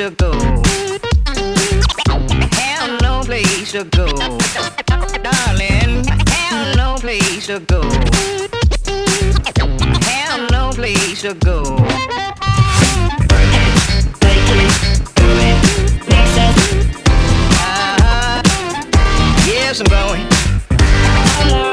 to go. Have no place to go. Darling, no place to go. No place to go. I'm going.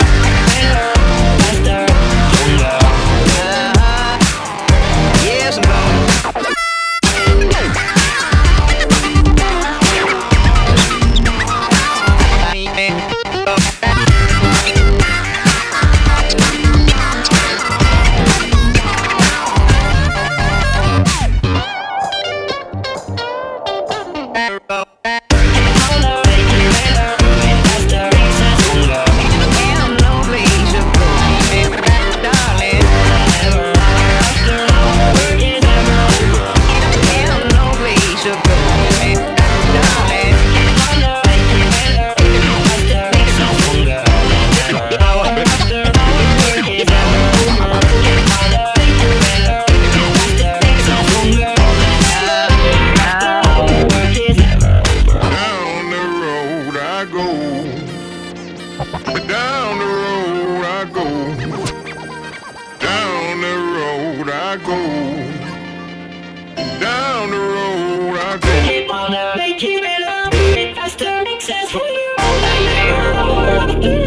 Yeah.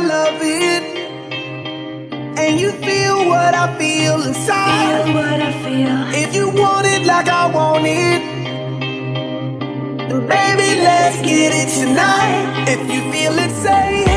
love it. And you feel what I feel inside. Feel what I feel. If you want it like I want it. Baby, let's get it tonight. If you feel it, say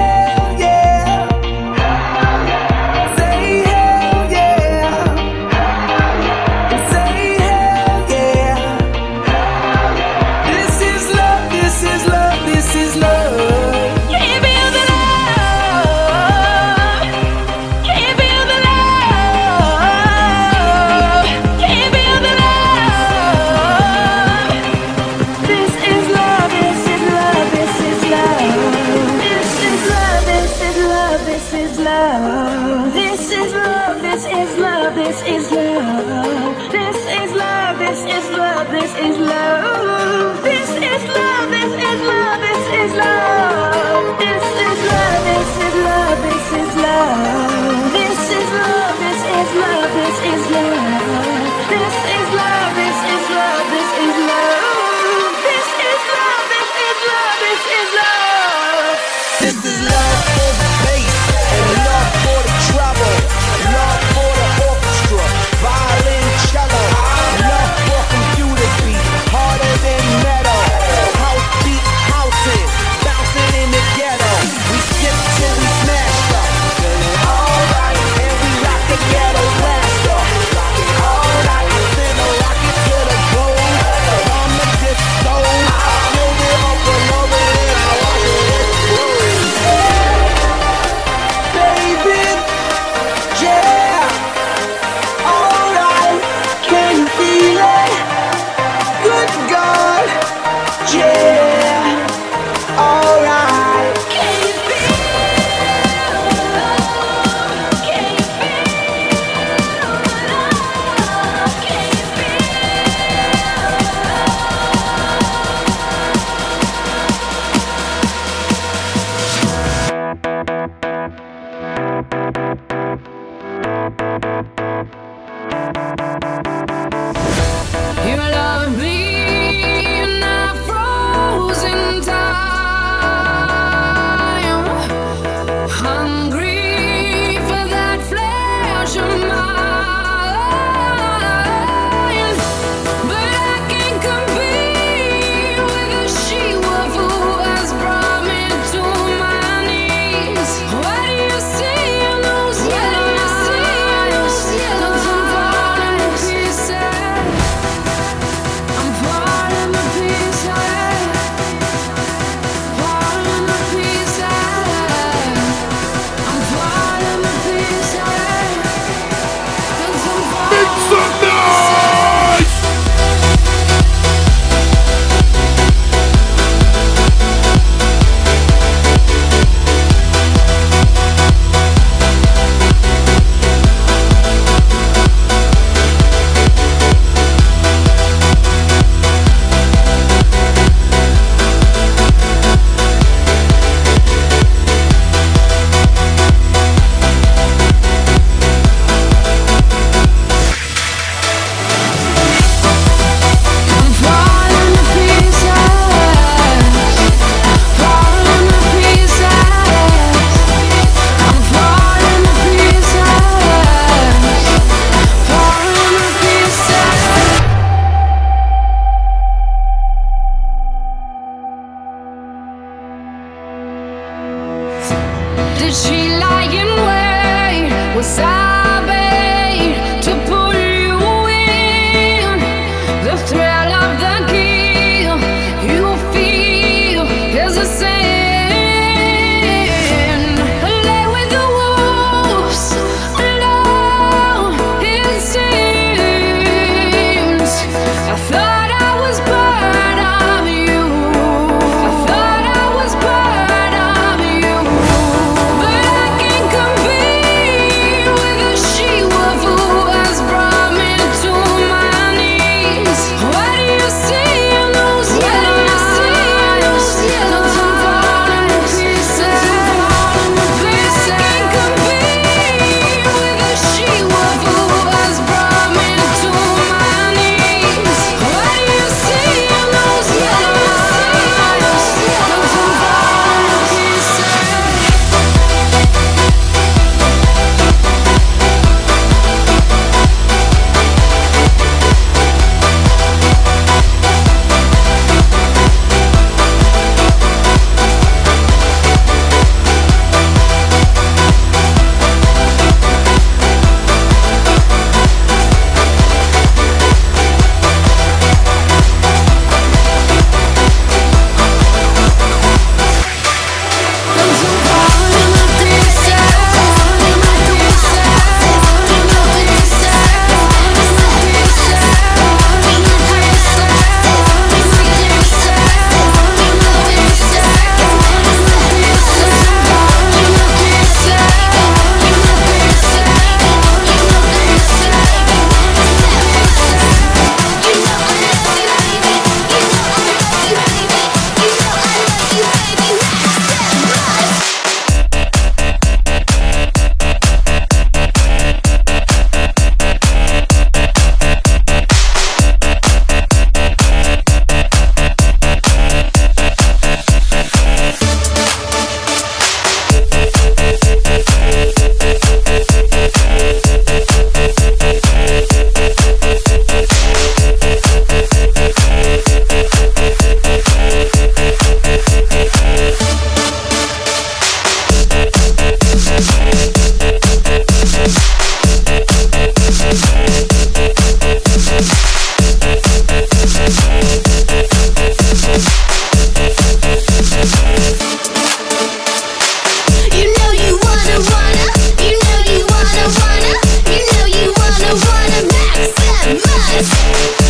wanna rock some much.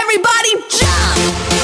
everybody jump!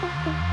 谢谢